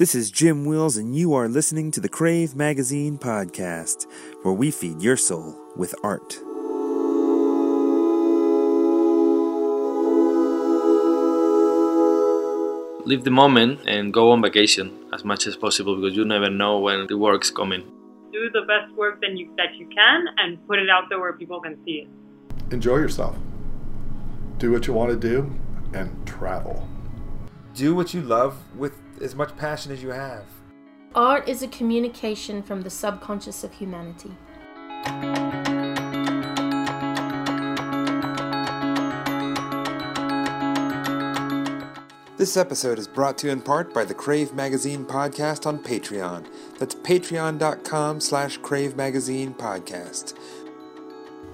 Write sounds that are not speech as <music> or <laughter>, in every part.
This is Jim Wills, and you are listening to the Crave Magazine podcast, where we feed your soul with art. Live the moment and go on vacation as much as possible because you never know when the work's coming. Do the best work that you that you can and put it out there where people can see it. Enjoy yourself. Do what you want to do and travel. Do what you love with as much passion as you have. Art is a communication from the subconscious of humanity. This episode is brought to you in part by the Crave Magazine podcast on Patreon. That's patreon.com slash Crave Magazine podcast.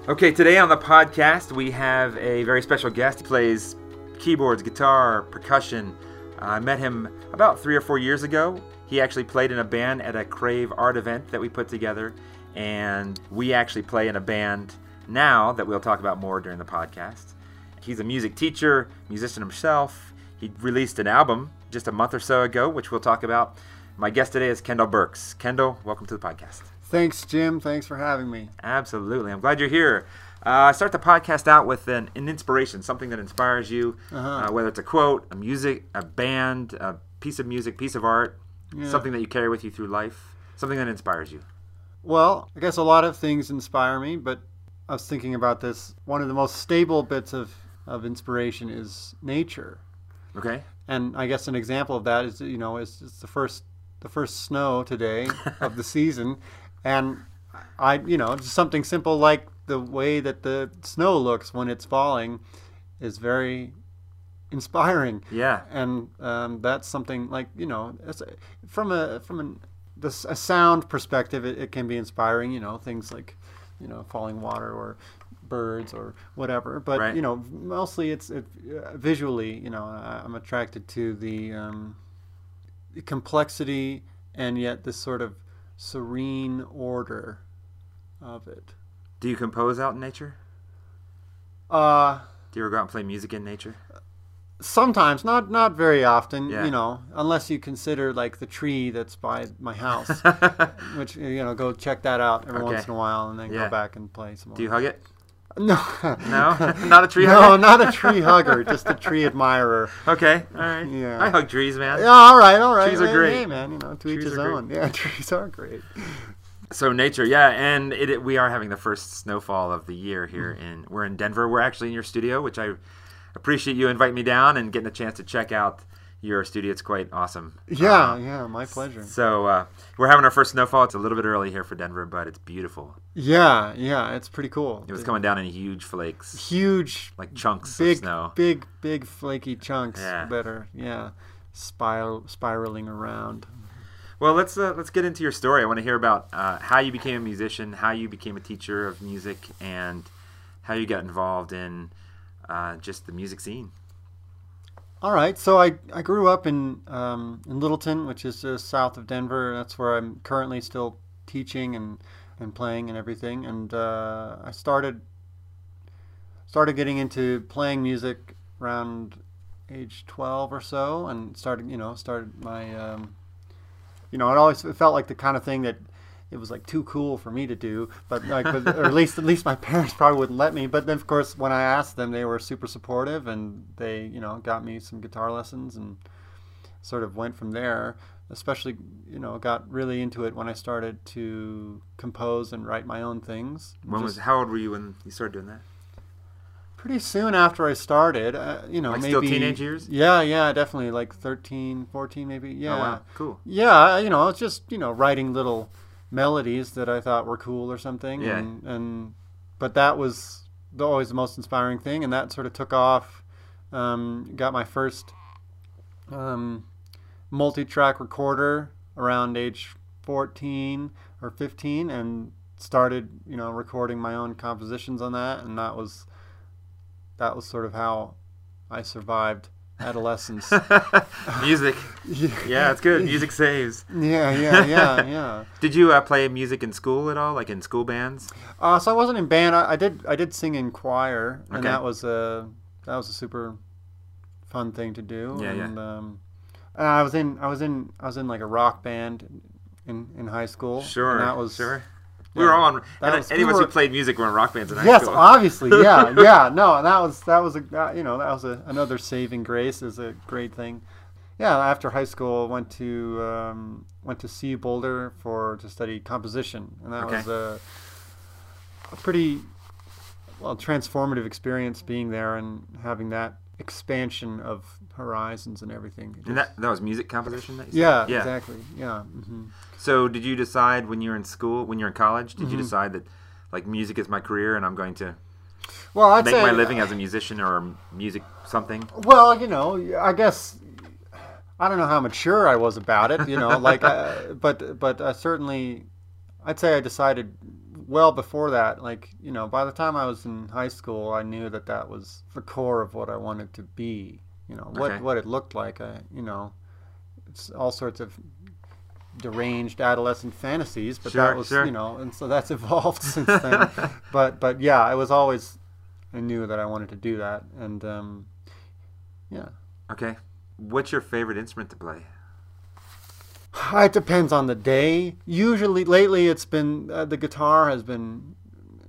Okay, today on the podcast we have a very special guest. He plays keyboards, guitar, percussion. I met him about three or four years ago. He actually played in a band at a Crave art event that we put together, and we actually play in a band now that we'll talk about more during the podcast. He's a music teacher, musician himself. He released an album just a month or so ago, which we'll talk about. My guest today is Kendall Burks. Kendall, welcome to the podcast. Thanks, Jim. Thanks for having me. Absolutely. I'm glad you're here. Uh, start the podcast out with an, an inspiration, something that inspires you, Uh-huh. uh, whether it's a quote, a music, a band, a piece of music, piece of art, Yeah. something that you carry with you through life, something that inspires you. Well, I guess a lot of things inspire me, but I was thinking about this. One of the most stable bits of, of inspiration is nature. Okay? And I guess an example of that is, you know, is it's the first the first snow today of the <laughs> season, and I, you know, just something simple like the way that the snow looks when it's falling is very inspiring. Yeah. and um, that's something like you know it's, from a from an this, a sound perspective it, it can be inspiring you know things like you know falling water or birds or whatever but Right. you know mostly it's it, uh, visually you know I, i'm attracted to the um, the complexity and yet this sort of serene order of it Do you compose out in nature? uh Do you ever go out and play music in nature? sometimes not not very often Yeah. you know unless you consider like the tree that's by my house <laughs> which you know go check that out every Okay. once in a while and then Yeah. go back and play some more Do you hug it? no No? <laughs> <laughs> Not a tree no hugger? not a tree hugger just a tree admirer Okay, all right. Yeah. I hug trees, man. yeah all right all right Trees are great. hey, man you know to each his are great. own yeah trees are great So nature, yeah, and it, it- we are having the first snowfall of the year here Mm. in we're in Denver. We're actually in your studio, which I appreciate you inviting me down and getting a chance to check out your studio. It's quite awesome. yeah Uh, yeah my pleasure so uh, we're having our first snowfall. It's a little bit early here for Denver, but it's beautiful. yeah yeah it's pretty cool It was coming down in huge flakes, huge like chunks big of snow. big big flaky chunks Yeah. that are yeah spiral spiraling around Well, let's uh, let's get into your story. I want to hear about uh, how you became a musician, how you became a teacher of music, and how you got involved in uh, just the music scene. All right, so I, I grew up in um, in Littleton, which is just south of Denver. That's where I'm currently still teaching and, and playing and everything. And uh, I started started getting into playing music around age 12 or so, and started you know started my um, you know it always it felt like the kind of thing that it was like too cool for me to do, but like, but, or at least at least my <laughs> parents probably wouldn't let me. But then, of course, when I asked them, they were super supportive, and they, you know, got me some guitar lessons, and sort of went from there. Especially, you know, got really into it when I started to compose and write my own things. When was how old were you when you started doing that? Pretty soon after I started, uh, you know, Like maybe still teenage years? Yeah, yeah, definitely, like 13, 14 maybe. Yeah. Oh wow, cool. Yeah, you know, I was just you know writing little melodies that I thought were cool or something. Yeah. And, and but that was the, always the most inspiring thing, and that sort of took off. Um, got my first um, multi-track recorder around age 14 or 15, and started you know recording my own compositions on that, and that was that was sort of how I survived adolescence. <laughs> music, <laughs> yeah, it's good. Music saves. Yeah, yeah, yeah, <laughs> yeah. Did you uh, play music in school at all, like in school bands? Uh, so I wasn't in band. I, I did. I did sing in choir, and Okay. that was a that was a super fun thing to do. Yeah, yeah. and, Um, Uh, I was in I was in I was in like a rock band in in high school. Sure. and that was sure. We were all on. That And was- any we of us who played music were in rock bands in high Yes, school. obviously, yeah, <laughs> yeah. No, and that was that was a that, you know that was a, another saving grace is a great thing. Yeah, after high school, went to um, went to CU Boulder for to study composition, and that Okay. was a, a pretty well transformative experience being there and having that expansion of horizons and everything. It And that that was music composition. That you said? yeah, yeah. exactly. Yeah. hmm So did you decide when you were in school, when you're in college, did Mm-hmm. you decide that like music is my career and I'm going to Well, I'd make say my living as a musician or music something? Well, you know, I guess I don't know how mature I was about it. You know, <laughs> like, uh, but but uh, certainly, I'd say I decided well before that. Like, you know, by the time I was in high school, I knew that that was the core of what I wanted to be. You know, what Okay. what it looked like. I, you know, it's all sorts of deranged adolescent fantasies, but Sure, that was sure. you know, and so that's <laughs> evolved since <laughs> then. but but yeah, I was always I knew that I wanted to do that, and um, yeah. Okay. What's your favorite instrument to play? <sighs> It depends on the day. Usually, lately, it's been uh, the guitar has been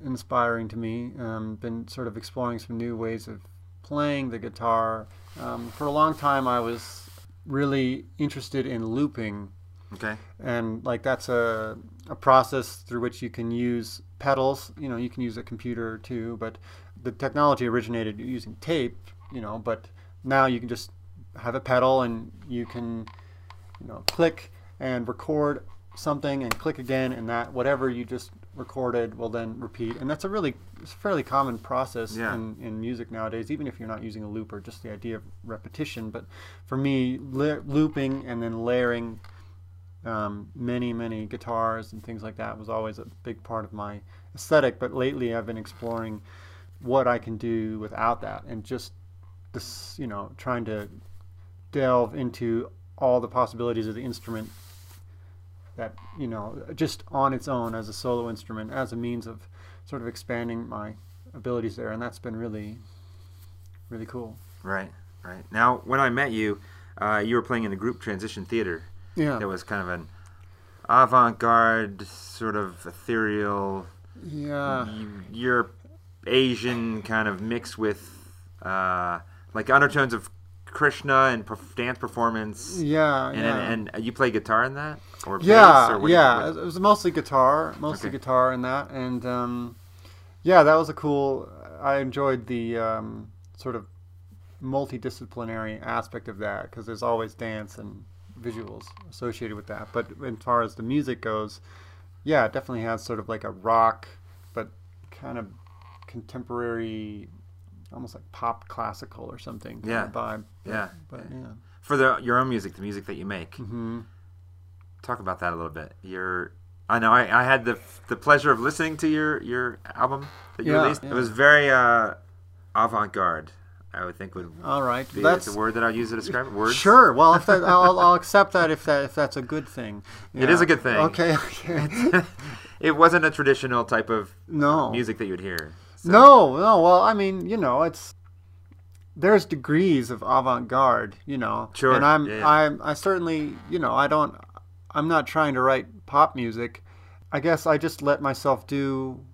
inspiring to me. Um, been sort of exploring some new ways of playing the guitar. Um, for a long time, I was really interested in looping, Okay. and like that's a a process through which you can use pedals. You know, you can use a computer too, but the technology originated using tape. You know, but now you can just have a pedal and you can you know, click and record something and click again and that whatever you just recorded will then repeat. And that's a really it's a fairly common process Yeah. in, in music nowadays, even if you're not using a looper, just the idea of repetition. But for me, looping and then layering um, many, many guitars and things like that was always a big part of my aesthetic. But lately, I've been exploring what I can do without that and just this, you know, trying to delve into all the possibilities of the instrument that you know just on its own as a solo instrument as a means of sort of expanding my abilities there and that's been really really cool Right. Right. Now, when I met you, uh, you were playing in the group Transition Theater. yeah That was kind of an avant-garde, sort of ethereal, yeah Europe, Asian kind of mix with uh, like undertones of Krishna and perf- dance performance. yeah And, yeah. and, and you play guitar in that, or yeah or yeah what- it was mostly guitar mostly Okay. guitar in that and um, yeah that was a cool i enjoyed the um, sort of multidisciplinary aspect of that because there's always dance and visuals associated with that but as far as the music goes yeah it definitely has sort of like a rock but kind of contemporary almost like pop classical or something Yeah. vibe but, Yeah. but yeah for the your own music, the music that you make. hmm Talk about that a little bit. Your, I know I, I had the the pleasure of listening to your your album that you Yeah, released. yeah. It was very uh, avant-garde. I would think would all right be that's the word that I'd use to describe it. Words. Sure. Well, if that, I'll, I'll <laughs> accept that if that if that's a good thing. It is a good thing. Okay. okay. <laughs> it wasn't a traditional type of no. music that you would hear. So- No. No. Well, I mean, you know, it's there's degrees of avant-garde, you know. Sure, And I'm yeah. I'm I certainly, you know, I don't I'm not trying to write pop music. I guess I just let myself do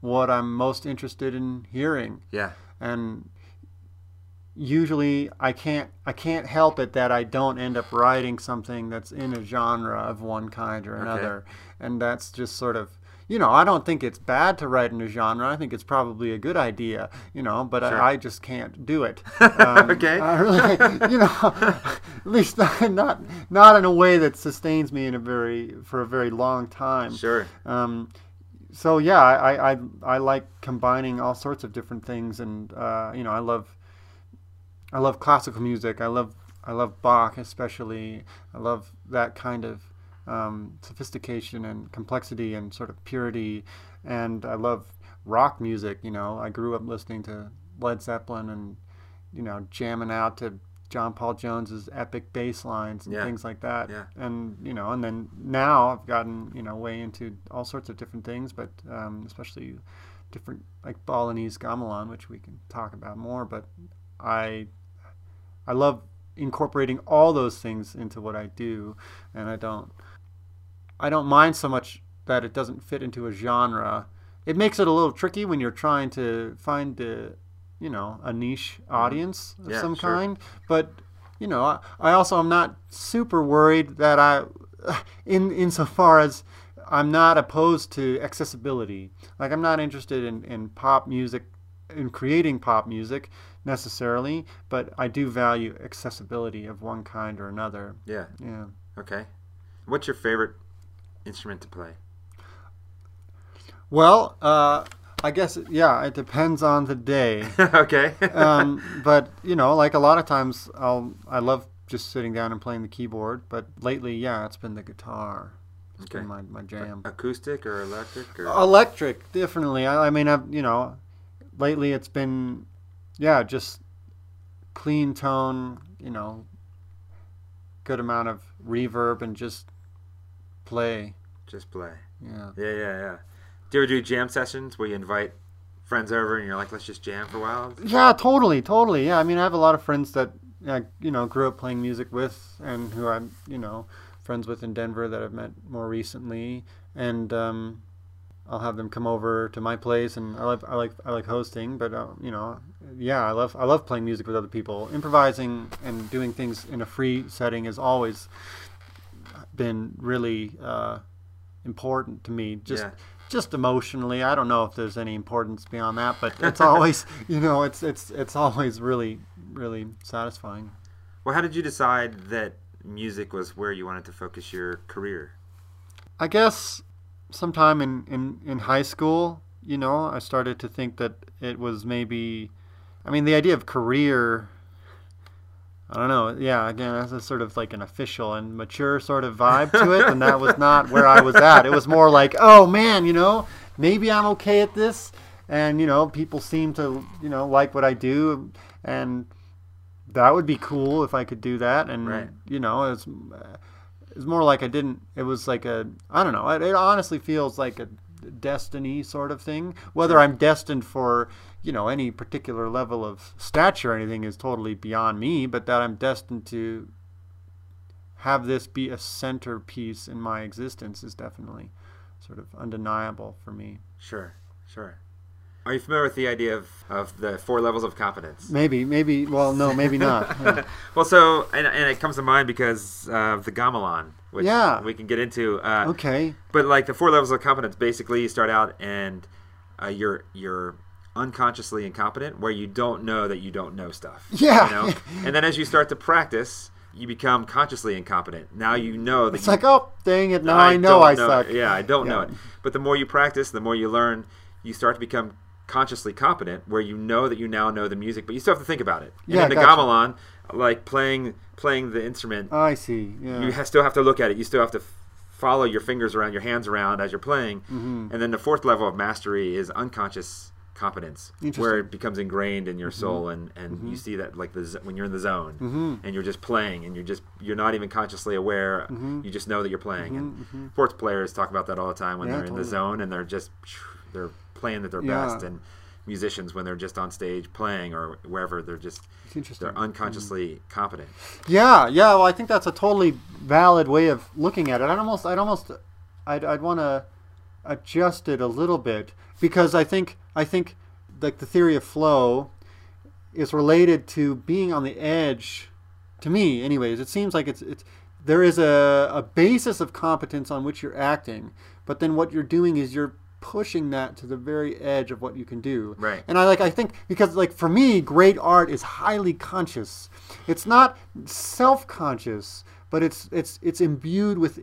what I'm most interested in hearing. Yeah. and usually I can't I can't help it that I don't end up writing something that's in a genre of one kind or another and that's just sort of you know I don't think it's bad to write in a genre I think it's probably a good idea you know but Sure. I, I just can't do it <laughs> um, Okay. Really, <laughs> you know <laughs> at least not, not not in a way that sustains me in a very for a very long time Sure. um, so yeah, I, I, I like combining all sorts of different things, and uh, you know, I love I love classical music. I love I love Bach especially. I love that kind of um, sophistication and complexity and sort of purity, and I love rock music. You know, I grew up listening to Led Zeppelin and you know jamming out to John Paul Jones's epic bass lines and Yeah. things like that. Yeah. And you know, and then now I've gotten you know way into all sorts of different things, but um, especially different like Balinese gamelan, which we can talk about more. But I I love incorporating all those things into what I do, and I don't I don't mind so much that it doesn't fit into a genre. It makes it a little tricky when you're trying to find a you know a niche audience of Mm-hmm. Yeah, some sure. kind, but you know I, I also am not super worried that I <laughs> in insofar as I'm not opposed to accessibility. Like I'm not interested in, in pop music in creating pop music necessarily, but I do value accessibility of one kind or another. Yeah. Yeah. Okay. What's your favorite instrument to play? Well, uh, I guess yeah, it depends on the day. <laughs> okay. <laughs> um, but you know, like a lot of times, I'll I love just sitting down and playing the keyboard. But lately, yeah, it's been the guitar. It's Okay. been my, my jam. Acoustic or electric or Electric, definitely. I, I mean, I've you know, lately it's been, yeah, just clean tone. You know, good amount of reverb and just play. Just play? Yeah. Yeah, yeah, yeah. Do you ever do jam sessions where you invite friends over and you're like, let's just jam for a while? Yeah, totally, totally. Yeah, I mean, I have a lot of friends that I, you know, grew up playing music with, and who I'm, you know, friends with in Denver that I've met more recently, and um, I'll have them come over to my place, and I like, I like, I like hosting, but uh, you know, yeah, I love, I love playing music with other people. Improvising and doing things in a free setting has always been really uh, important to me. Just Yeah. just emotionally. I don't know if there's any importance beyond that, but it's always <laughs> you know it's it's it's always really really satisfying. Well, how did you decide that music was where you wanted to focus your career? I guess sometime in in in high school, you know, I started to think that it was maybe I mean the idea of career I don't know. Yeah, again, that's a sort of like an official and mature sort of vibe to it, and that was not where I was at. It was more like, oh man, you know, maybe I'm okay at this, and you know, people seem to, you know, like what I do, and that would be cool if I could do that. And Right. you know, it's it's more like I didn't. It was like a, I don't know. It, it honestly feels like a destiny sort of thing. Whether I'm destined for, you know, any particular level of stature or anything is totally beyond me. But that I'm destined to have this be a centerpiece in my existence is definitely sort of undeniable for me. Sure, sure. Are you familiar with the idea of, of the four levels of competence? Maybe, maybe. Well, no, maybe not. <laughs> Yeah. Well, so, and, and it comes to mind because of the gamelan, which Yeah. we can get into. Uh, Okay. But like the four levels of competence, basically you start out and uh, you're you're unconsciously incompetent, where you don't know that you don't know stuff. Yeah. You know? <laughs> and then as you start to practice, you become consciously incompetent. Now you know that It's you, like, oh, dang it! Now I, know don't I suck. Yeah, I don't know it. But the more you practice, the more you learn. You start to become consciously competent, where you know that you now know the music, but you still have to think about it. And Yeah, in the gotcha. gamelan, like playing playing the instrument, I see. Yeah. you ha- still have to look at it. You still have to f- follow your fingers around, your hands around as you're playing. Mm-hmm. And then the fourth level of mastery is unconscious competence, where Mm-hmm. it becomes ingrained in your soul, and, and you see that like the z- when you're in the zone Mm-hmm. and you're just playing, and you're just you're not even consciously aware. Mm-hmm. You just know that you're playing. And sports players talk about that all the time when Yeah, they're in the zone and they're just they're playing at their Yeah. best. And musicians when they're just on stage playing or wherever they're just they're unconsciously competent. Yeah, yeah. Well, I think that's a totally valid way of looking at it. I'd almost, I'd almost, I'd, I'd want to adjust it a little bit because I think, I think, like the theory of flow is related to being on the edge. To me, anyways, it seems like it's, it's there is a, a basis of competence on which you're acting, but then what you're doing is you're pushing that to the very edge of what you can do. Right. And I like I think because like for me, great art is highly conscious. It's not self-conscious, but it's it's it's imbued with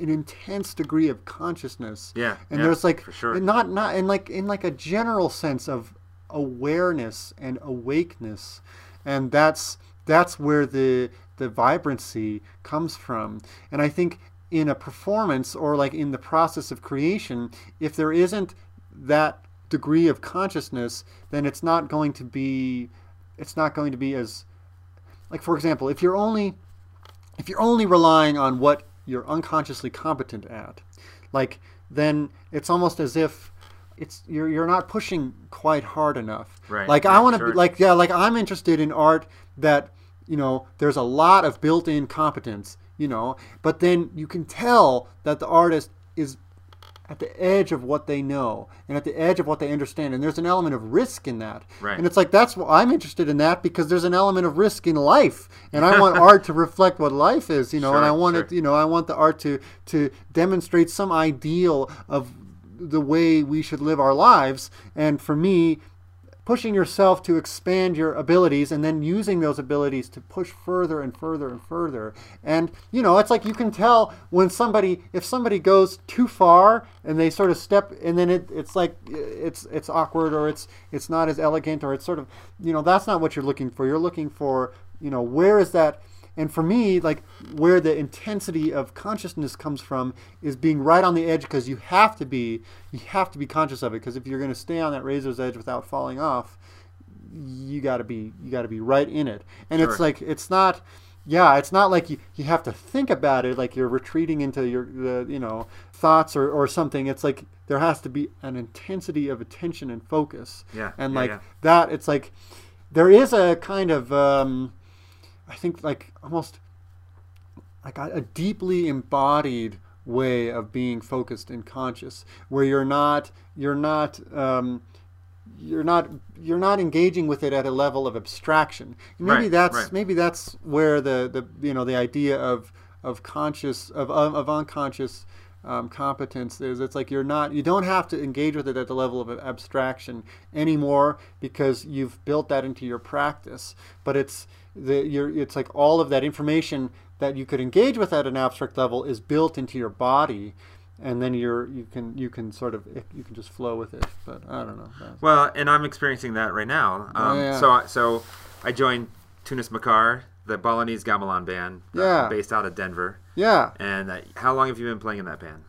an intense degree of consciousness. Yeah, And yeah, there's like for sure. and not not in like in like a general sense of awareness and awakeness. And that's that's where the the vibrancy comes from. And I think in a performance or like in the process of creation, if there isn't that degree of consciousness, then it's not going to be it's not going to be as like for example, if you're only if you're only relying on what you're unconsciously competent at, like then it's almost as if it's you're you're not pushing quite hard enough. Right, Like I want to sure. be like yeah, like I'm interested in art that you know, there's a lot of built-in competence, you know, but then you can tell that the artist is at the edge of what they know and at the edge of what they understand and there's an element of risk in that Right. and it's like that's what i'm interested in that because there's an element of risk in life and i want art to reflect what life is you know and i Sure, want sure. it you know i want the art to to demonstrate some ideal of the way we should live our lives and for me pushing yourself to expand your abilities and then using those abilities to push further and further and further. And you know, it's like you can tell when somebody if somebody goes too far and they sort of step and then it, it's like it's it's awkward or it's it's not as elegant or it's sort of you know, that's not what you're looking for. You're looking for, you know, where is that and for me, like where the intensity of consciousness comes from is being right on the edge because you have to be, you have to be conscious of it. Because if you're going to stay on that razor's edge without falling off, you got to be, you got to be right in it. And it's like it's not, yeah, it's not like you, you have to think about it like you're retreating into your, the, you know, thoughts or, or something. It's like there has to be an intensity of attention and focus. Yeah, And yeah, like yeah. that, it's like there is a kind of. Um, I think like almost like a, a deeply embodied way of being focused and conscious, where you're not you're not um, you're not you're not engaging with it at a level of abstraction. Maybe Right, that's right. maybe that's where the, the you know the idea of of conscious of of, of unconscious um, competence is. It's like you're not you don't have to engage with it at the level of abstraction anymore because you've built that into your practice. But it's the you're it's like all of that information that you could engage with at an abstract level is built into your body. And then you're you can you can sort of you can just flow with it, but I don't know. Well, and I'm experiencing that right now. Um, Oh, yeah. So, I- so I joined Tunas Mekar, the Balinese gamelan band, uh, Yeah. based out of Denver. Yeah, And uh, how long have you been playing in that band?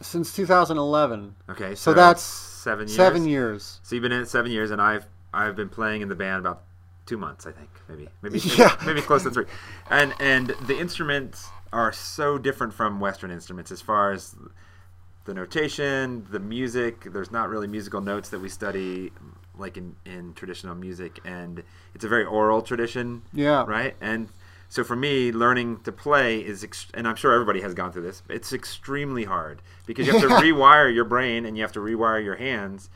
since 2011, Okay, So that's seven years. seven years. So you've been in it seven years, and I've I've been playing in the band about two months, I think, maybe, maybe, <laughs> maybe- Yeah. maybe, close to three. And and the instruments are so different from Western instruments as far as the notation, the music. There's not really musical notes that we study like in in traditional music, and it's a very oral tradition. Yeah. Right. And so for me, learning to play is, ex- and I'm sure everybody has gone through this. It's extremely hard because you have to <laughs> rewire your brain and you have to rewire your hands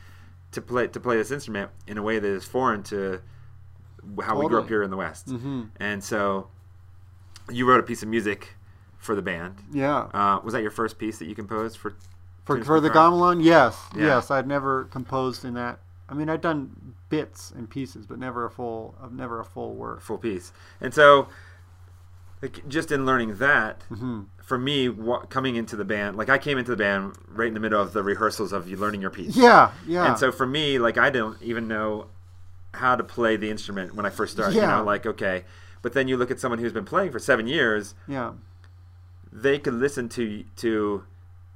to play to play this instrument in a way that is foreign to how we grew up here in the West. Mm-hmm. And so, you wrote a piece of music for the band. Yeah. Uh, was that your first piece that you composed for? For, for the gamelan, yes, Yeah. yes. I'd never composed in that. I mean, I'd done bits and pieces, but never a full, of never a full work. full piece. And so, like, just in learning that, Mm-hmm. for me, wa coming into the band, like I came into the band right in the middle of the rehearsals of you learning your piece. Yeah, yeah. And so for me, like I don't even know how to play the instrument when I first started. You know, like okay, but then you look at someone who's been playing for seven years, yeah, they could listen to to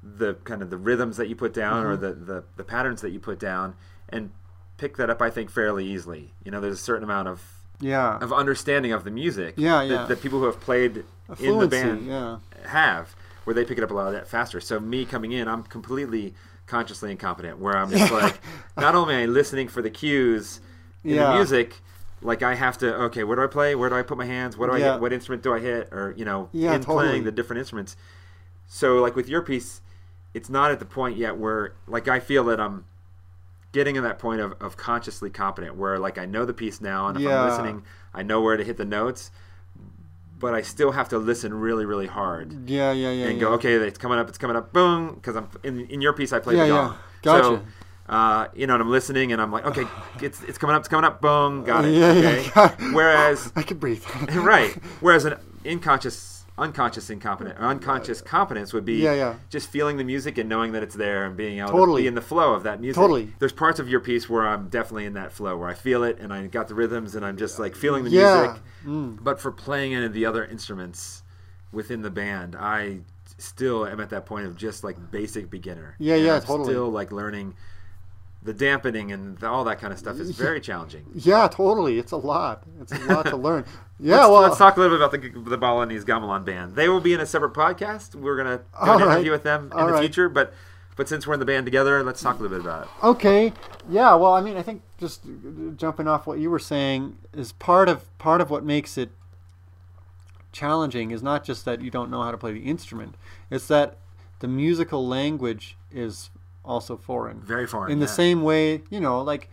the kind of the rhythms that you put down or Mm-hmm. the, the the patterns that you put down and pick that up. I think fairly easily. You know, there's a certain amount of yeah. of understanding of the music Yeah, that, yeah. that people who have played A in the band yeah. have where they pick it up a lot of that faster so me coming in i'm completely consciously incompetent where i'm just <laughs> like not only am i listening for the cues in Yeah. the music like i have to okay where do i play where do i put my hands what do i Yeah. hit what instrument do i hit or you know Yeah, in totally. playing the different instruments so like with your piece it's not at the point yet where like i feel that i'm getting to that point of, of consciously competent where like i know the piece now and if Yeah. i'm listening i know where to hit the notes but i still have to listen really really hard Yeah, yeah, yeah. and go okay it's coming up it's coming up boom because i'm in, in your piece i play the yeah. gong Gotcha. so uh, you know and i'm listening and i'm like okay <sighs> it's, it's coming up it's coming up boom got it Yeah, yeah, okay got it. whereas <laughs> I can breathe. <laughs> right whereas an unconscious unconscious incompetent or unconscious competence would be Yeah, yeah. just feeling the music and knowing that it's there and being able Totally. to be in the flow of that music Totally. there's parts of your piece where i'm definitely in that flow where i feel it and i got the rhythms and i'm just like feeling the Yeah. Mm. music but for playing any of the other instruments within the band i still am at that point of just like basic beginner Yeah, yeah, I'm totally. still like learning the dampening and all that kind of stuff is very challenging <laughs> yeah, totally. It's a lot. It's a lot to <laughs> learn. Yeah, let's, well, let's talk a little bit about the the Balinese Gamelan band. They will be in a separate podcast. We're gonna do an right. interview with them in All the right. future, but but since we're in the band together, let's talk a little bit about it. Okay. Yeah. Well, I mean, I think just jumping off what you were saying is part of part of what makes it challenging is not just that you don't know how to play the instrument; it's that the musical language is also foreign. Very foreign. In the yeah. same way, you know, like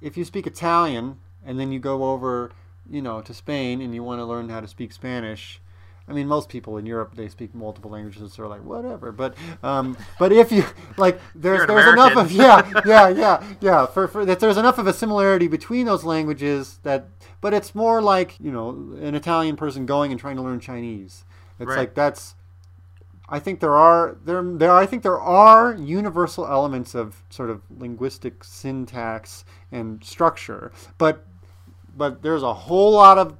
if you speak Italian and then you go over, you know, to Spain and you want to learn how to speak Spanish. I mean, most people in Europe they speak multiple languages, so they're like whatever. But, um, but if you <laughs> like, there's there's enough of yeah, <laughs> yeah, yeah, yeah. For, for that, there's enough of a similarity between those languages that, but it's more like you know an Italian person going and trying to learn Chinese. It's Right. like that's I think there are there there I think there are universal elements of sort of linguistic syntax and structure, but but there's a whole lot of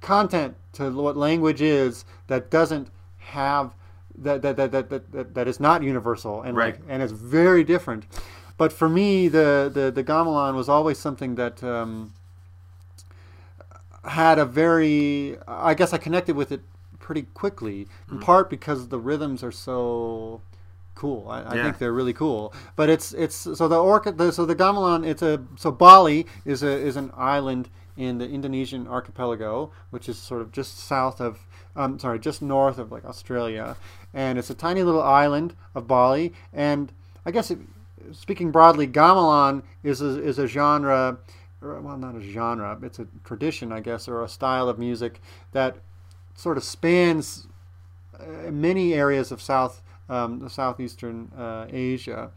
content to what language is that doesn't have that that that that, that, that, is not universal and Right. like and it's very different. But for me, the the the gamelan was always something that. Um, had a very I guess I connected with it pretty quickly in part because the rhythms are so cool. I, I Yeah. think they're really cool. But it's it's so the orca the, so the gamelan it's a so Bali is a is an island in the Indonesian archipelago, which is sort of just south of um sorry, just north of like Australia, and it's a tiny little island of Bali and I guess it, speaking broadly gamelan is a, is a genre well, not a genre, it's a tradition, I guess, or a style of music that sort of spans uh, many areas of South, um, the southeastern uh, Asia.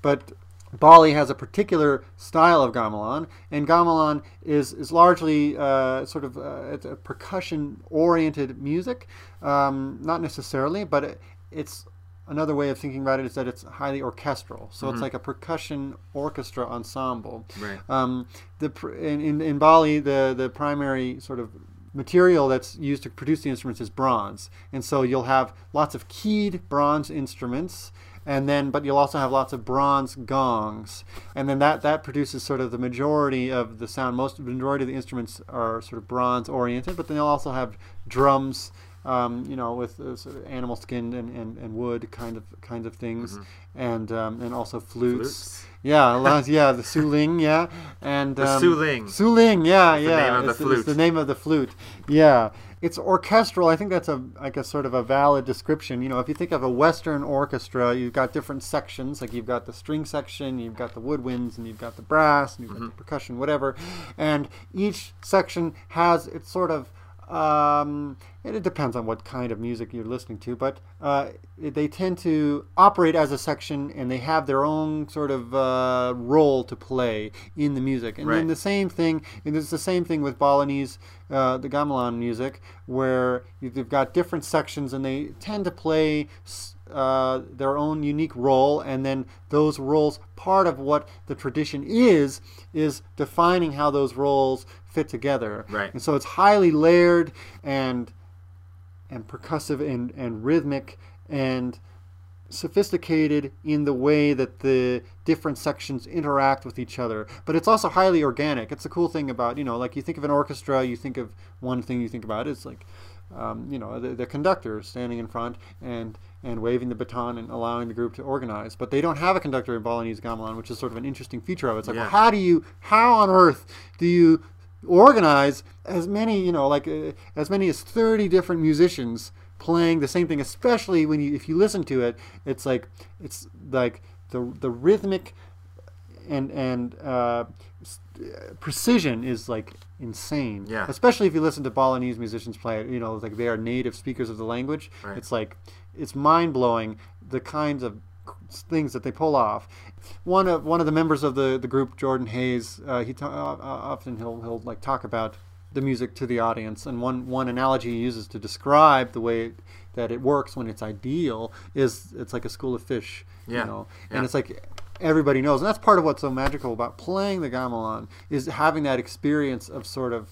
But Bali has a particular style of gamelan, and gamelan is is largely uh, sort of uh, it's a percussion-oriented music, um, not necessarily, but it, it's another way of thinking about it is that it's highly orchestral. So it's like a percussion orchestra ensemble. Right. Um, the in, in, in Bali, the the primary sort of material that's used to produce the instruments is bronze, and so you'll have lots of keyed bronze instruments. And then, but you'll also have lots of bronze gongs, and then that that produces sort of the majority of the sound. Most the majority of the instruments are sort of bronze oriented, but then they'll also have drums, um, you know, with uh, sort of animal skin and, and, and wood kind of kinds of things, and um, and also flutes. Flutes. Yeah, yeah, the suling, yeah, and The Suling. Su Ling, yeah, the yeah. name of the it's, it's the name of the flute. Yeah, it's orchestral. I think that's a like a sort of a valid description. You know, if you think of a Western orchestra, you've got different sections. Like you've got the string section, you've got the woodwinds, and you've got the brass, and you've Mm-hmm. got the percussion, whatever. And each section has its sort of um, and it depends on what kind of music you're listening to, but uh, they tend to operate as a section and they have their own sort of uh, role to play in the music. And then the same thing, and it's the same thing with Balinese, uh, the gamelan music, where you've got different sections and they tend to play uh, their own unique role, and then those roles, part of what the tradition is, is defining how those roles fit together. Right. And so it's highly layered and and percussive and, and rhythmic and sophisticated in the way that the different sections interact with each other. But it's also highly organic. It's the cool thing about, you know, like you think of an orchestra, you think of one thing you think about is like, um, you know, the, the conductor standing in front and and waving the baton and allowing the group to organize. But they don't have a conductor in Balinese gamelan, which is sort of an interesting feature of it. It's like, Yeah. well, how do you, how on earth do you organize as many, you know, like uh, as many as 30 different musicians playing the same thing, especially when you, if you listen to it, it's like, it's like the, the rhythmic and, and, uh, uh, precision is like insane. Yeah. Especially if you listen to Balinese musicians play it, you know, like they are native speakers of the language. Right. It's like, it's mind blowing the kinds of things that they pull off. One of one of the members of the, the group, Jordan Hayes, uh, he ta- uh, uh, often he'll he'll like talk about the music to the audience, and one one analogy he uses to describe the way that it works when it's ideal is it's like a school of fish, Yeah. you know, Yeah. and it's like everybody knows, and that's part of what's so magical about playing the gamelan is having that experience of sort of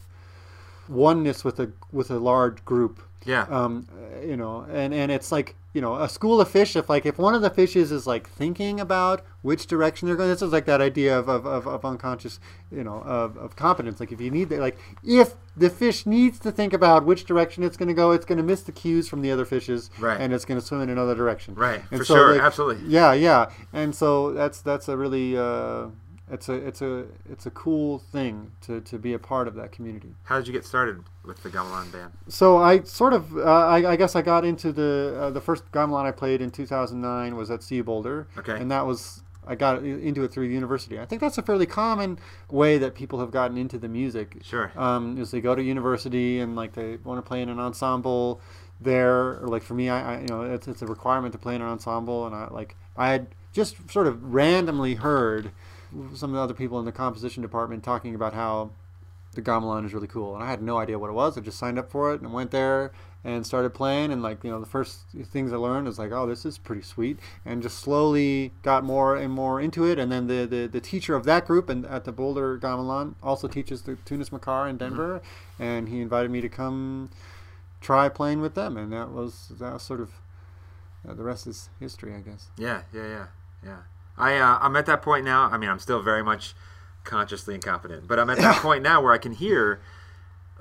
oneness with a with a large group Yeah. um, you know, and and it's like you know a school of fish. If like if one of the fishes is like thinking about which direction they're going, this is like that idea of of, of, of unconscious, you know, of, of competence. Like if you need that, like if the fish needs to think about which direction it's going to go, it's going to miss the cues from the other fishes, Right. And it's going to swim in another direction, Right, And for sure, like, absolutely. Yeah, yeah, and so that's that's a really. Uh, it's a it's a it's a cool thing to, to be a part of that community. How did you get started with the gamelan band? So I sort of uh, I, I guess I got into the uh, the first gamelan I played in 2009 was at CU Boulder. Okay. And that was I got into it through university. I think that's a fairly common way that people have gotten into the music. Sure. Um, is they go to university and like they want to play in an ensemble there, or like for me, I, I you know it's, it's a requirement to play in an ensemble, and I like I had just sort of randomly heard some of the other people in the composition department talking about how the gamelan is really cool, and I had no idea what it was. I just signed up for it and went there and started playing. And like you know, the first things I learned was like, oh, this is pretty sweet, and just slowly got more and more into it. And then the the, the teacher of that group and at the Boulder Gamelan also teaches the Tunas Mekar in Denver, and he invited me to come try playing with them, and that was that was sort of uh, the rest is history, I guess. Yeah, yeah, yeah, yeah. I uh, I'm at that point now. I mean, I'm still very much consciously incompetent, but I'm at that point now where I can hear.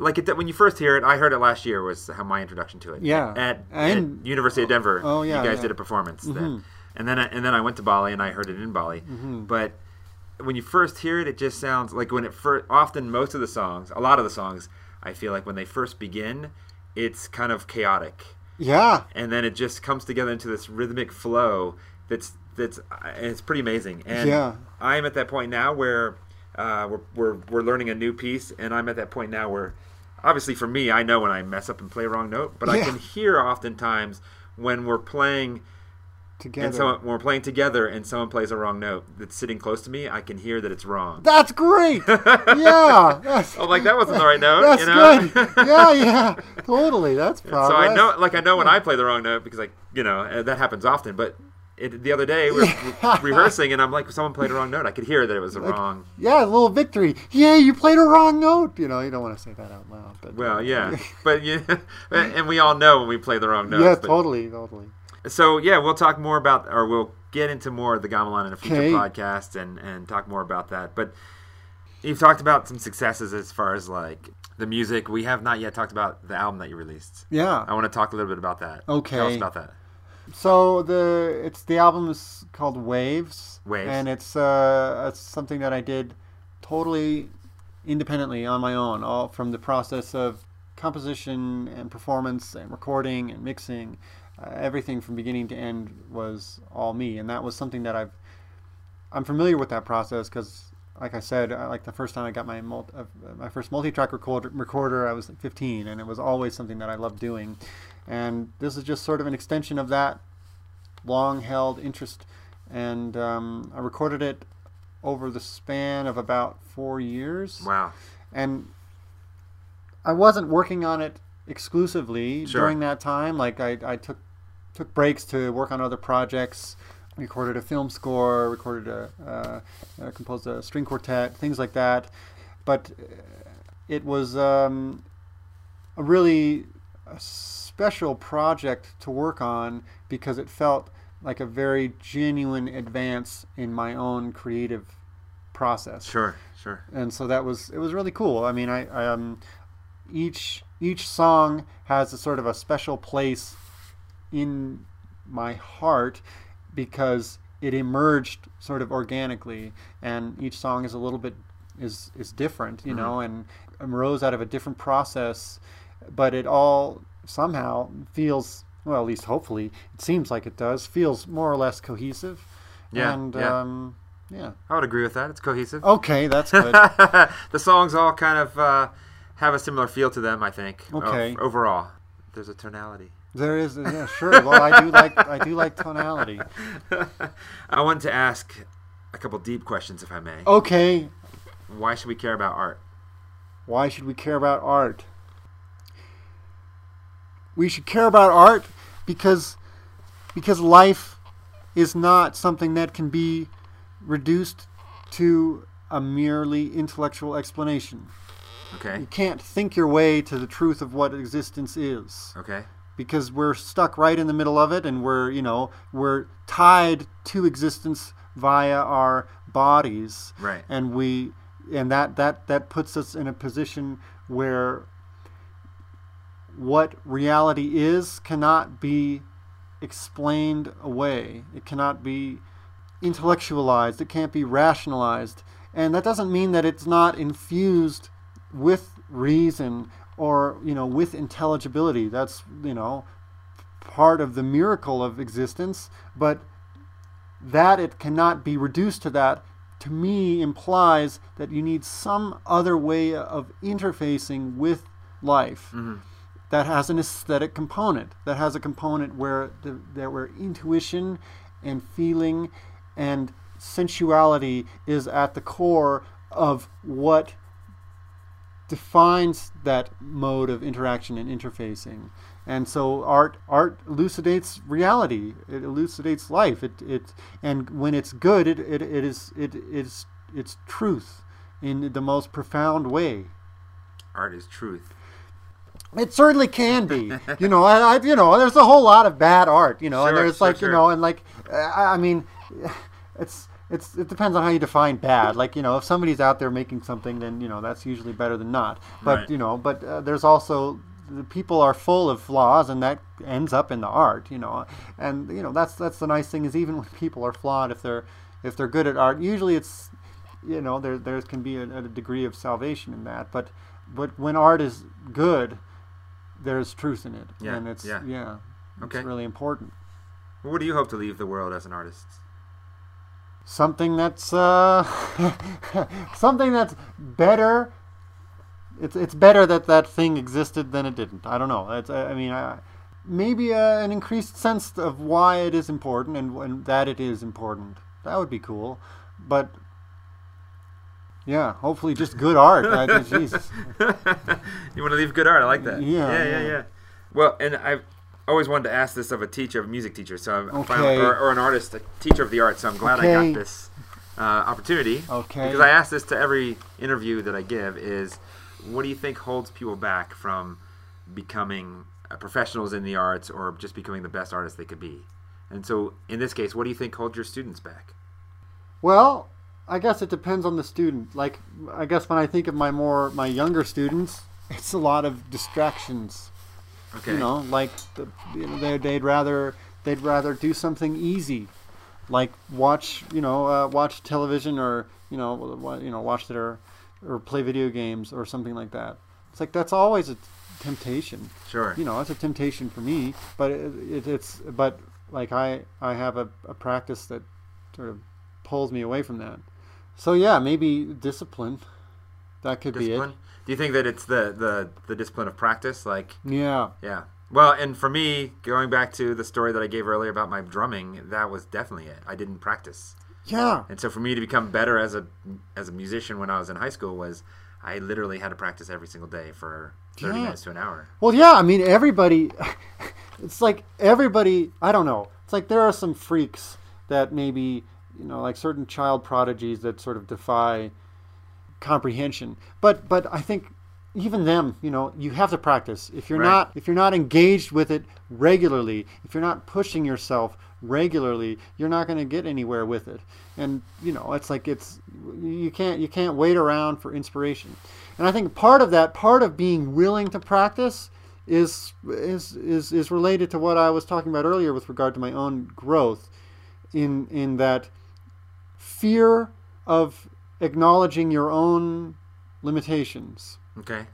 Like it, when you first hear it, I heard it last year. Was how my introduction to it. Yeah. At, And- at University of Denver. Oh, yeah, You guys yeah. did a performance Mhm. then, and then I, and then I went to Bali and I heard it in Bali. Mhm. But when you first hear it, it just sounds like when it first. Often, most of the songs, a lot of the songs, I feel like when they first begin, it's kind of chaotic Yeah. and then it just comes together into this rhythmic flow that's that's it's pretty amazing and Yeah. i'm at that point now where uh, we're, we're, we're learning a new piece and i'm at that point now where obviously for me i know when i mess up and play a wrong note but i can hear oftentimes when we're playing Together. and someone, when we're playing together and someone plays a wrong note that's sitting close to me i can hear that it's wrong That's great. <laughs> yeah. That's, oh like that wasn't the right note that's you know? good. <laughs> Yeah, yeah. Totally. That's probably So. I know, like I know when I play the wrong note because, like, you know, uh, that happens often. But it, the other day we were <laughs> rehearsing, and I'm like, someone played a wrong note. I could hear that it was a Like, wrong. Yeah, a little victory. Yeah, you played a wrong note. You know, you don't want to say that out loud. But Well, <laughs> yeah, but yeah, <laughs> and we all know when we play the wrong note. yeah, but- totally, totally. So yeah, we'll talk more about, or we'll get into more of the gamelan in a future Okay. podcast, and and talk more about that. But you've talked about some successes as far as like the music. We have not yet talked about the album that you released. Yeah. I want to talk a little bit about that. Okay, Tell us about that. So the it's the album is called Waves. Waves. And it's uh it's something that I did totally independently on my own, all from the process of composition and performance and recording and mixing. Uh, everything from beginning to end was all me, and that was something that I've I'm familiar with that process because, like I said, like the first time I got my mul- uh, my first multi-track recorder, recorder, I was like 15, and it was always something that I loved doing. And this is just sort of an extension of that long-held interest. And um, I recorded it over the span of about four years. Wow. And I wasn't working on it exclusively Sure. during that time. Like I, I took took breaks to work on other projects. Recorded a film score. Recorded a, uh, uh, composed a string quartet, things like that. But it was um, a really a special project to work on because it felt like a very genuine advance in my own creative process Sure. Sure. and so that was it was really cool. I mean, I, I um, each each song has a sort of a special place in my heart because it emerged sort of organically, and each song is a little bit is is different, you know, and arose out of a different process, but it all somehow feels well, at least hopefully it seems like it does feels more or less cohesive. Yeah, and yeah. um, yeah. I would agree with that. It's cohesive. Okay, that's good. <laughs> the songs all kind of uh, have a similar feel to them. I think. Okay. overall, there's a tonality. There is, yeah, sure. Well, I do like, I do like tonality. <laughs> I want to ask a couple deep questions, if I may. Okay, Why should we care about art? why should we care about art? We should care about art because, because life is not something that can be reduced to a merely intellectual explanation. Okay. You can't think your way to the truth of what existence is. Okay. Because we're stuck right in the middle of it and we're you know we're tied to existence via our bodies. Right. and we and that that that puts us in a position where what reality is cannot be explained away. It cannot be intellectualized. It can't be rationalized. And that doesn't mean that it's not infused with reason or you know with intelligibility. That's you know part of the miracle of existence, but that it cannot be reduced to that to me implies that you need some other way of interfacing with life mm-hmm. that has an aesthetic component that has a component where the, that where intuition and feeling and sensuality is at the core of what defines that mode of interaction and interfacing and so art art elucidates reality it elucidates life it it and when it's good it it, it is it is it's truth in the most profound way Art is truth. it certainly can be. you know, I, I, you know, there's a whole lot of bad art. You know, and there's sure, like, sure. you know, and like, I, I mean, it's it's it depends on how you define bad. Like, you know, if somebody's out there making something, then you know that's usually better than not. But Right. you know, but uh, there's also the people are full of flaws, and that ends up in the art. You know, and you know that's that's the nice thing is even <laughs> when people are flawed, if they're if they're good at art, usually it's you know there there can be a, a degree of salvation in that. But but when art is good, there's truth in it, Yeah, and it's yeah. yeah, it's Okay. really important. What do you hope to leave the world as an artist? Something that's uh, <laughs> something that's better. It's it's better that that thing existed than it didn't. I don't know. It's, I mean, I, maybe uh, an increased sense of why it is important and, and that it is important. That would be cool, but. Yeah, hopefully just good art. I, <laughs> Jesus. you want to leave good art. I like that. Yeah, yeah, yeah. yeah. yeah. Well, and I've always wanted to ask this of a teacher, of a music teacher, so I'm Okay. finally, or, or an artist, a teacher of the arts. So I'm glad I got this uh, opportunity. Okay. Because I ask this to every interview that I give: is what do you think holds people back from becoming uh, professionals in the arts or just becoming the best artists they could be? And so, in this case, what do you think holds your students back? Well, I guess it depends on the student. Like, I guess when I think of my more my younger students, it's a lot of distractions. Okay. You know, like the, you know, they, they'd rather they'd rather do something easy, like watch you know uh, watch television or you know you know watch it or or play video games or something like that. It's like that's always a temptation. Sure. You know, it's a temptation for me, but it, it, it's but like I I have a, a practice that sort of pulls me away from that. So yeah, maybe discipline. That could be it. discipline. Do you think that it's the, the the discipline of practice, like? Yeah. Yeah. Well, and for me, going back to the story that I gave earlier about my drumming, that was definitely it. I didn't practice. Yeah. And so for me to become better as a as a musician when I was in high school was I literally had to practice every single day for 30 Yeah. minutes to an hour. Well, yeah. I mean, everybody. <laughs> It's like everybody. I don't know. It's like there are some freaks that maybe you know, like certain child prodigies that sort of defy comprehension. But but I think even them, you know, you have to practice. If you're Right. not if you're not engaged with it regularly, if you're not pushing yourself regularly, you're not going to get anywhere with it. And you know, it's like it's you can't you can't wait around for inspiration. And I think part of that, part of being willing to practice is is is is related to what I was talking about earlier with regard to my own growth in in that fear of acknowledging your own limitations Okay.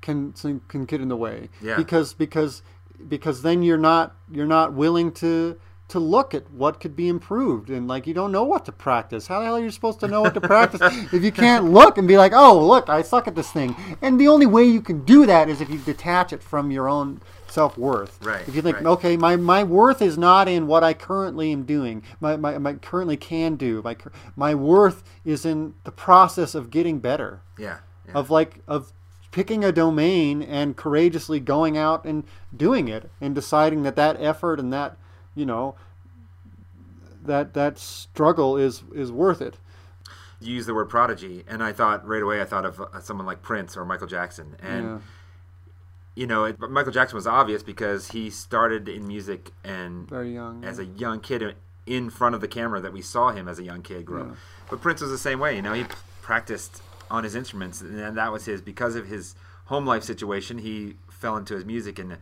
can can get in the way Yeah. because because because then you're not you're not willing to to look at what could be improved and like you don't know what to practice how the hell are you supposed to know what to practice if you can't <laughs> look and be like oh look i suck at this thing and the only way you can do that is if you detach it from your own self-worth Right, if you think right. okay my, my worth is not in what i currently am doing my, my, my currently can do my, my worth is in the process of getting better Yeah. yeah. of like of picking a domain and courageously going out and doing it and deciding that that effort and that you know that that struggle is is worth it you use the word prodigy, and I thought right away I thought of uh, someone like Prince or Michael Jackson, and Yeah. You know it, Michael Jackson was obvious because he started in music and very young as a young kid in front of the camera that we saw him as a young kid grow. up. But Prince was the same way. You know, he p- practiced on his instruments, and that was his because of his home life situation. He fell into his music, and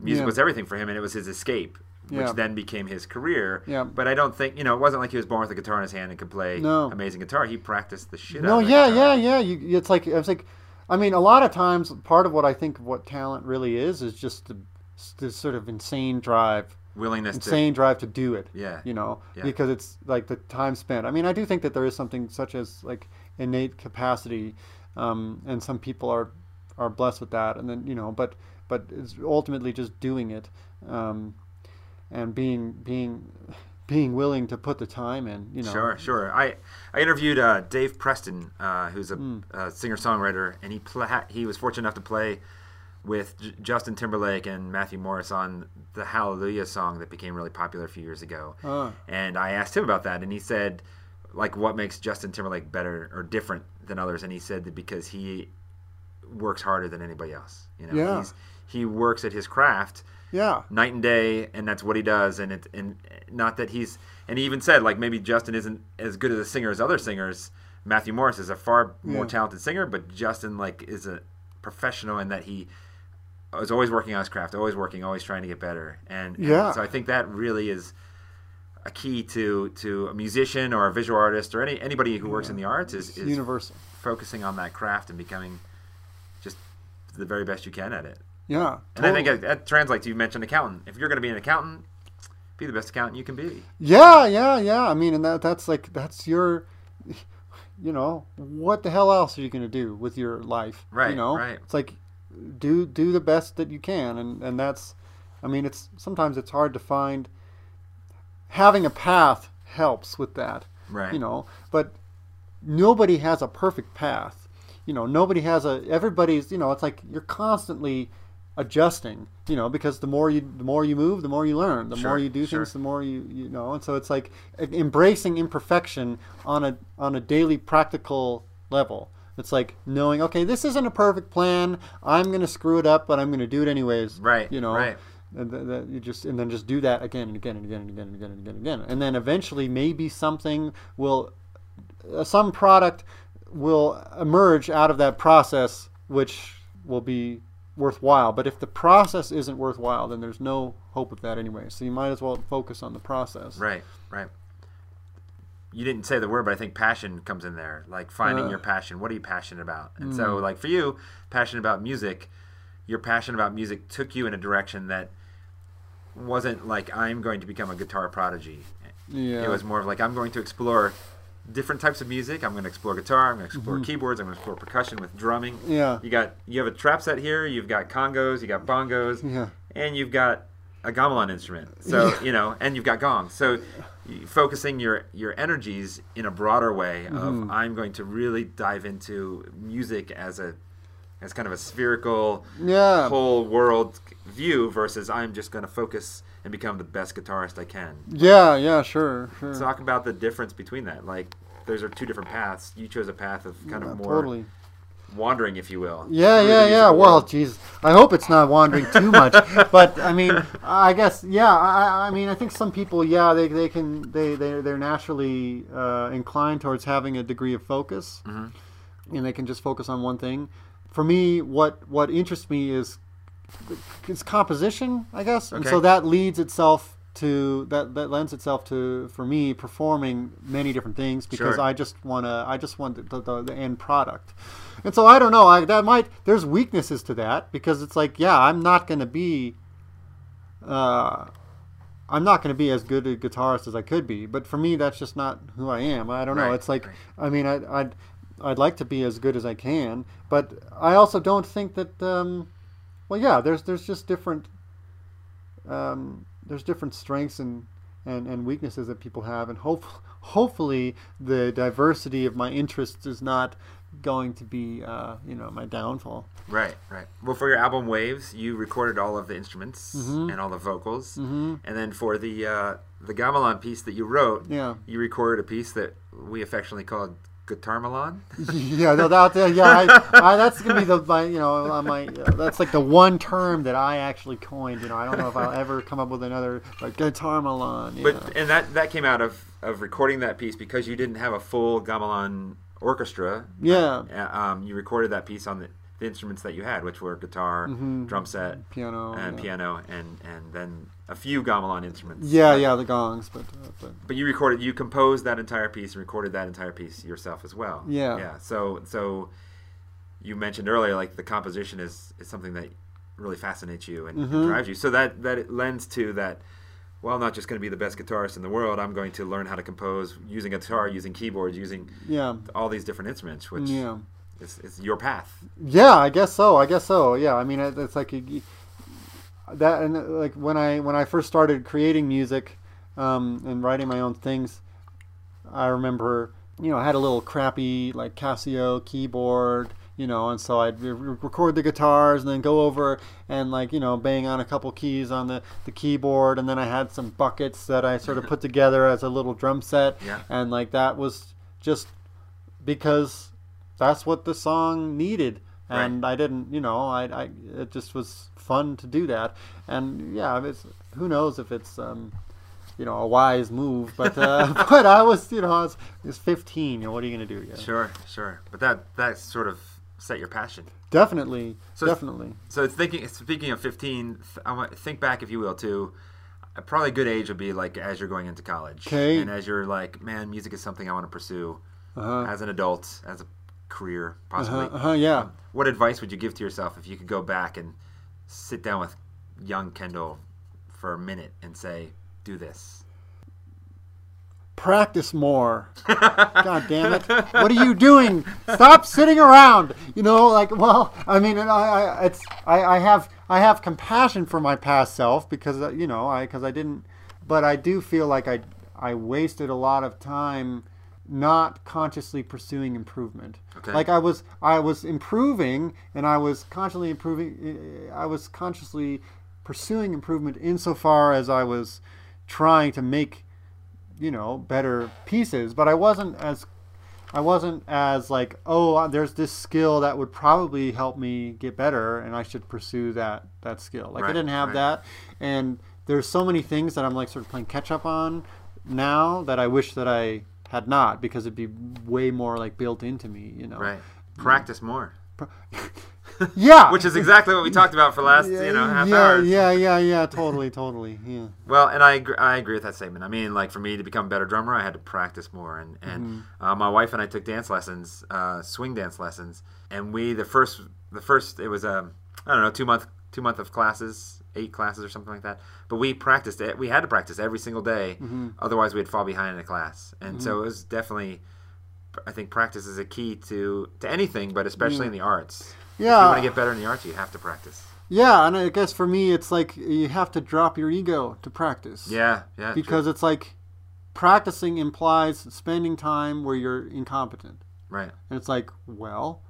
music Yeah. was everything for him, and it was his escape. which Yeah. then became his career. Yeah. But I don't think you know it wasn't like he was born with a guitar in his hand and could play No. amazing guitar. He practiced the shit No, out yeah, guitar. yeah, yeah. You, it's like it's like, I mean, a lot of times, part of what I think of what talent really is is just the, the sort of insane drive, Willingness insane drive to do it. Yeah. You know, Yeah. because it's like the time spent. I mean, I do think that there is something such as like innate capacity, um, and some people are are blessed with that, and then you know, but but it's ultimately just doing it, um, and being being being willing to put the time in. You know. Sure, sure. I I interviewed uh, Dave Preston, uh, who's a, a singer songwriter, and he pla- he was fortunate enough to play with J- Justin Timberlake and Matthew Morris on the Hallelujah song that became really popular a few years ago. Ah. And I asked him about that, and he said, like, what makes Justin Timberlake better or different than others? And he said that because he works harder than anybody else. You know, Yeah. he's he works at his craft Yeah. night and day, and that's what he does. And it and not that he's and he even said like maybe Justin isn't as good as a singer as other singers. Matthew Morris is a far more Yeah. talented singer, but Justin like is a professional in that he is always working on his craft, always working, always trying to get better. And, and Yeah. so I think that really is a key to to a musician or a visual artist or any anybody who works in the arts is, is universal. focusing on that craft and becoming just the very best you can at it. Yeah. And I think that, that translates. You mentioned accountant. If you're going to be an accountant, be the best accountant you can be. Yeah, yeah, yeah. I mean, and that that's like that's your, you know, what the hell else are you gonna do with your life? Right, You know, right. It's like do do the best that you can, and and that's, I mean, it's sometimes it's hard to find. Having a path helps with that. Right. You know, but nobody has a perfect path. You know, nobody has a. Everybody's. You know, it's like you're constantly adjusting. You know, because the more you the more you move, the more you learn. The Sure, more you do sure. things, the more you you know. And so it's like embracing imperfection on a on a daily practical level. It's like knowing, okay, this isn't a perfect plan. I'm gonna screw it up, but I'm gonna do it anyways. Right, You know. right. And th- that you just and then just do that again and again and again and again and again and again and again. And then eventually, maybe something will uh, some product will emerge out of that process which will be worthwhile but if the process isn't worthwhile then there's no hope of that anyway so you might as well focus on the process Right. Right. You didn't say the word, but I think passion comes in there. Like finding Uh. your passion. What are you passionate about? And Mm. so, like for you, passionate about music. Your passion about music took you in a direction that wasn't like I'm going to become a guitar prodigy. yeah It was more of like I'm going to explore different types of music. I'm going to explore guitar. I'm going to explore keyboards. I'm going to explore percussion with drumming. Mm-hmm. Yeah. You got you have a trap set here. You've got congas. You got bongos. Yeah. And you've got a gamelan instrument. So <laughs> you know, and you've got gongs. So focusing your your energies in a broader way of Mm-hmm. I'm going to really dive into music as a as kind of a spherical Yeah. whole world view versus I'm just going to focus and become the best guitarist I can. yeah yeah sure sure Talk about the difference between that. Like, those are two different paths. You chose a path of kind Yeah, of more totally wandering, if you will. Yeah, yeah, yeah. Well, geez, I hope it's not wandering too much. <laughs> but I mean, I guess, yeah. I, I mean, I think some people, yeah, they, they can, they, they, they're naturally uh, inclined towards having a degree of focus, Mm-hmm. and they can just focus on one thing. For me, what what interests me is is composition, I guess, and so that leads itself to that that lends itself to for me performing many different things because Sure. I just want to I just want the, the, the end product. And so I don't know, I that might there's weaknesses to that because it's like yeah, I'm not going to be uh I'm not going to be as good a guitarist as I could be, but for me that's just not who I am. I don't know. It's like right. I mean I I'd I'd like to be as good as I can, but I also don't think that um well yeah, there's there's just different um, there's different strengths and, and, and weaknesses that people have, and hope, <laughs> hopefully the diversity of my interests is not going to be uh, you know my downfall. Right, right. Well, for your album Waves, you recorded all of the instruments Mm-hmm. and all the vocals, and then for the uh, the gamelan piece that you wrote, Yeah. you recorded a piece that we affectionately called Guitar Milan. <laughs> yeah, no, that, that- yeah, I, I, that's gonna be the my you know uh, my uh, that's like the one term that I actually coined. You know, I don't know if I'll ever come up with another like guitar Milan. But yeah. and that that came out of of recording that piece because you didn't have a full gamelan orchestra. yeah, Uh, Um, you recorded that piece on the the instruments that you had, which were guitar, drum set, Piano. and yeah. piano, and and then a few gamelan instruments. Yeah, yeah, the gongs, but, uh, but But you recorded, you composed that entire piece and recorded that entire piece yourself as well. Yeah. Yeah. So so you mentioned earlier, like the composition is is something that really fascinates you and, and Mm-hmm. drives you. So that that it lends to that. Well, I'm not just going to be the best guitarist in the world. I'm going to learn how to compose using guitar, using keyboards, using yeah, all these different instruments, which yeah. Is, is your path. Yeah, I guess so. I guess so. Yeah, I mean, it, it's like a, that, and like when I when I first started creating music um, and writing my own things, I remember, you know, I had a little crappy like Casio keyboard, you know, and so I'd re- record the guitars and then go over and like you know bang on a couple keys on the the keyboard, and then I had some buckets that I sort of <laughs> put together as a little drum set, Yeah. and like that was just because that's what the song needed. And I didn't you know I, I it just was fun to do that. And yeah it's who knows if it's um you know a wise move but uh, <laughs> <laughs> but I was you know I was, I was 15 you know what are you gonna do yeah. Sure, sure. But that that sort of set your passion. definitely So- definitely. So thinking, speaking of fifteen, I want think back, if you will, to uh, probably a good age would be like as you're going into college, and as you're like, man, music is something I want to pursue uh-huh. as an adult, as a career, possibly. uh-huh, uh-huh yeah What advice would you give to yourself if you could go back and sit down with young Kendall for a minute and say, "Do this"? practice more. <laughs> God damn it! What are you doing? Stop sitting around. You know, like well, I mean, and I, I it's I, I have I have compassion for my past self because uh, you know I because I didn't, but I do feel like I I wasted a lot of time not consciously pursuing improvement. Okay. Like I was I was improving and I was constantly improving. Eh, I was consciously pursuing improvement insofar as I was trying to make you know better pieces but i wasn't as i wasn't as like oh there's this skill that would probably help me get better and i should pursue that that skill like i didn't have right. that and there's so many things that i'm like sort of playing catch up on now that i wish that i had not because it'd be way more like built into me you know Right. Practice more. <laughs> yeah Which is exactly what we talked about for the last, you know, half yeah, hour. yeah yeah yeah totally totally yeah Well, and I agree, I agree with that statement. I mean, like for me to become a better drummer, I had to practice more. And and Mm-hmm. uh, my wife and I took dance lessons, uh, swing dance lessons, and we the first the first it was um I don't know two month two month of classes, eight classes or something like that. But we practiced it. We had to practice every single day, Mm-hmm. otherwise we'd fall behind in a class. And so it was definitely. I think practice is a key to, to anything, but especially in the arts. If you want to get better in the arts, you have to practice. Yeah, and I guess for me, it's like you have to drop your ego to practice. Yeah, yeah. true. Because it's like practicing implies spending time where you're incompetent. right. And it's like, well,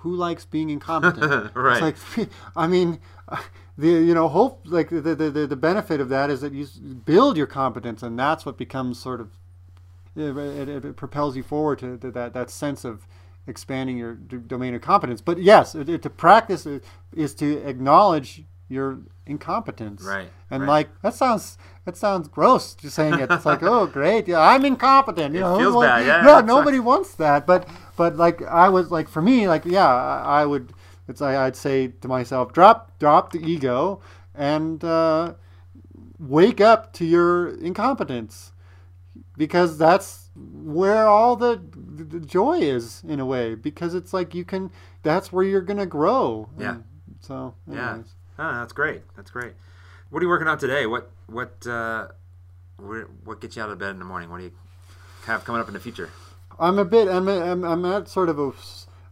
who likes being incompetent? <laughs> Right. It's like, <laughs> I mean, the you know hope like the, the the benefit of that is that you build your competence, and that's what becomes sort of it, it, it propels you forward to, to that that sense of expanding your domain of competence. But yes, it, it- to practice is to acknowledge your incompetence. Right, And right. like that sounds that sounds gross just saying it. It's like, <laughs> oh great, yeah, I'm incompetent. You It know, feels wants- bad, yeah, No, nobody wants that. But but like I was like for me, like yeah, I, I would. It's like I'd say to myself, drop drop the ego and uh, wake up to your incompetence because that's where all the, the joy is in a way because it's like you can that's where you're gonna grow Yeah. And so Yeah. Oh, that's great. That's great. What are you working on today? What what uh, what, gets you out of bed in the morning? What do you have coming up in the future? I'm a bit. I'm. I'm, I'm at sort of a,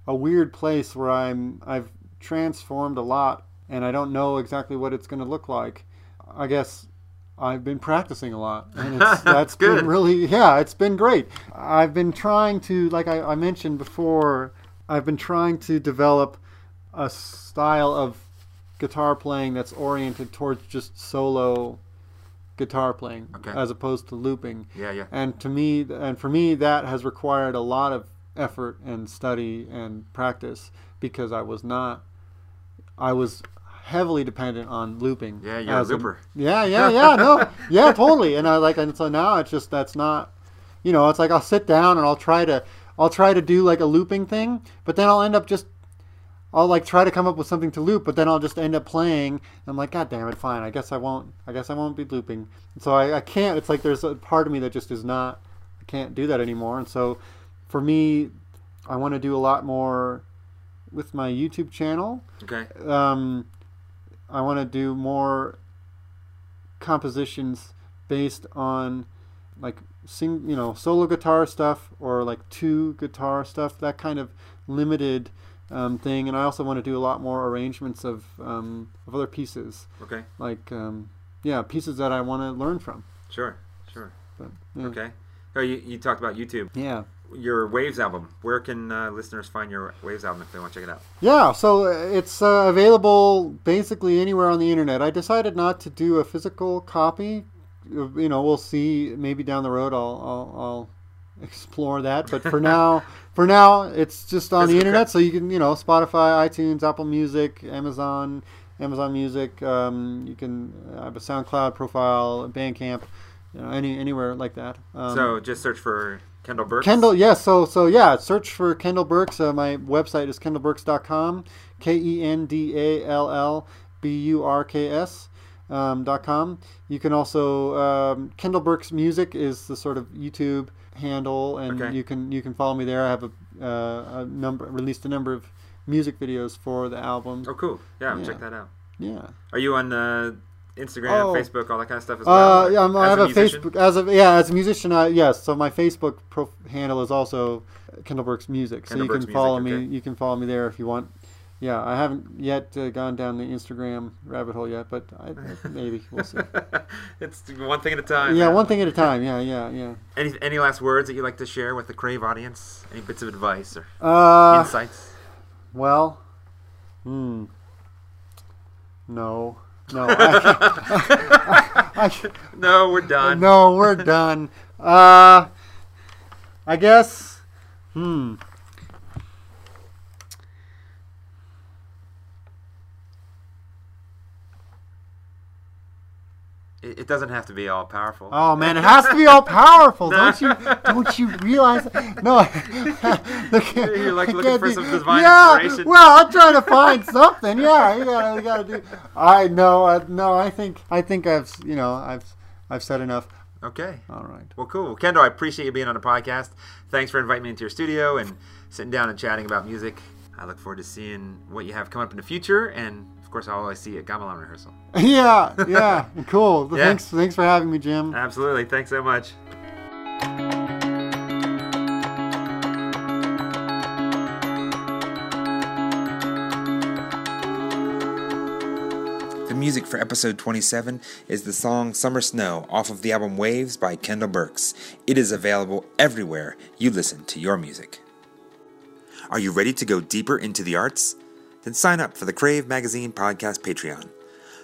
a weird place where I'm. I've transformed a lot, and I don't know exactly what it's going to look like. I guess I've been practicing a lot, and it's, <laughs> that's good. been really. Yeah, it's been great. I've been trying to, like I, I mentioned before, I've been trying to develop a style of guitar playing that's oriented towards just solo guitar playing Okay. as opposed to looping Yeah, yeah. and to me and for me that has required a lot of effort and study and practice because I was not I was heavily dependent on looping Yeah, you're a looper. yeah yeah yeah no <laughs> yeah totally and I like and so now it's just that's not you know it's like I'll sit down and I'll try to I'll try to do like a looping thing but then I'll end up just I'll like try to come up with something to loop, but then I'll just end up playing. I'm like, God damn it, fine. I guess I won't. I guess I won't be looping. So I, I can't. It's like there's a part of me that just is not. I can't do that anymore. And so, for me, I want to do a lot more with my YouTube channel. Okay. Um, I want to do more compositions based on like sing, you know, solo guitar stuff or like two guitar stuff. That kind of limited um, thing. And I also want to do a lot more arrangements of um, of other pieces, Okay. like um, yeah, pieces that I want to learn from. Sure. Sure. But, yeah. Okay. Oh, you, you talked about YouTube. Yeah. Your Waves album. Where can uh, listeners find your Waves album if they want to check it out? Yeah, so uh, it's uh, available basically anywhere on the internet. I decided not to do a physical copy. You know, we'll see. Maybe down the road, I'll I'll, I'll explore that. But for now, <laughs> for now, it's just on the Physical internet. So you can, you know, Spotify, iTunes, Apple Music, Amazon, Amazon Music. Um, you can I have a SoundCloud profile, Bandcamp, you know, any anywhere like that. Um, so just search for Kendall Burks. Kendall, yes. So, so yeah, search for Kendall Burks. Uh, my website is kendallburks.com. K E N D A L L B U R K S. Um, dot com. You can also um, Kendall Burks Music is the sort of YouTube handle, and Okay. you can you can follow me there. I have a, uh, a number released a number of music videos for the album. Oh, cool. Yeah, Yeah. check that out. Yeah. Are you on uh, Instagram, Oh. Facebook, all that kind of stuff as well? Uh, yeah, I'm, I have a, musician? Facebook as a yeah as a musician. I, yes, so my Facebook handle is also Kendall Burks Music. So Kendall you can follow Music, me. okay. You can follow me there if you want. Yeah, I haven't yet uh, gone down the Instagram rabbit hole yet, but I, I- maybe we'll see. <laughs> it's one thing at a time. yeah, one thing at a time. Yeah, yeah, yeah. Any any last words that you'd like to share with the Crave audience? Any bits of advice or Uh, insights? well, hmm. No, no, I, <laughs> <laughs> I, No, we're done. no, we're done. Uh, I guess. Hmm. It, it doesn't have to be all powerful. Oh man, it has to be all powerful. Don't you? <laughs> Don't you realize? That? No. <laughs> Look, You're, like, looking for be- some divine yeah, inspiration. Well, I'm trying to find something. Yeah, you gotta, you gotta do. I know. I, no, I think, I think I've, you know, I've, I've said enough. Okay. All right. Well, cool. Well, Kendall, I appreciate you being on the podcast. Thanks for inviting me into your studio and sitting down and chatting about music. I look forward to seeing what you have coming up in the future, and of course, I'll always see you at Gamelan rehearsal. <laughs> Yeah, yeah, cool. <laughs> Yeah. Thanks, thanks for having me, Jim. Absolutely. Thanks so much. The music for episode 27 is the song Summer Snow off of the album Waves by Kendall Burks. It is available everywhere you listen to your music. Are you ready to go deeper into the arts? Then sign up for the Crave Magazine Podcast Patreon.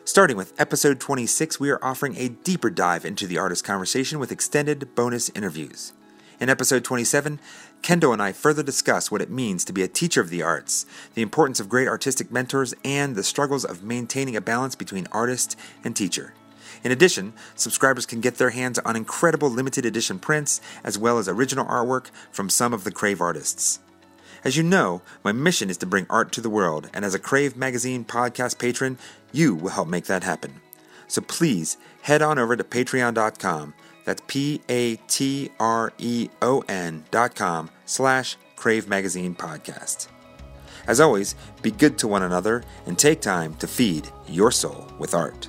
Starting with episode 26, we are offering a deeper dive into the artist conversation with extended bonus interviews. In episode 27, Kendall and I further discuss what it means to be a teacher of the arts, the importance of great artistic mentors, and the struggles of maintaining a balance between artist and teacher. In addition, subscribers can get their hands on incredible limited edition prints as well as original artwork from some of the Crave artists. As you know, my mission is to bring art to the world, and as a Crave Magazine podcast patron, you will help make that happen. So please head on over to patreon.com. That's P A T R E O N dot com slash Crave Magazine Podcast. As always, be good to one another and take time to feed your soul with art.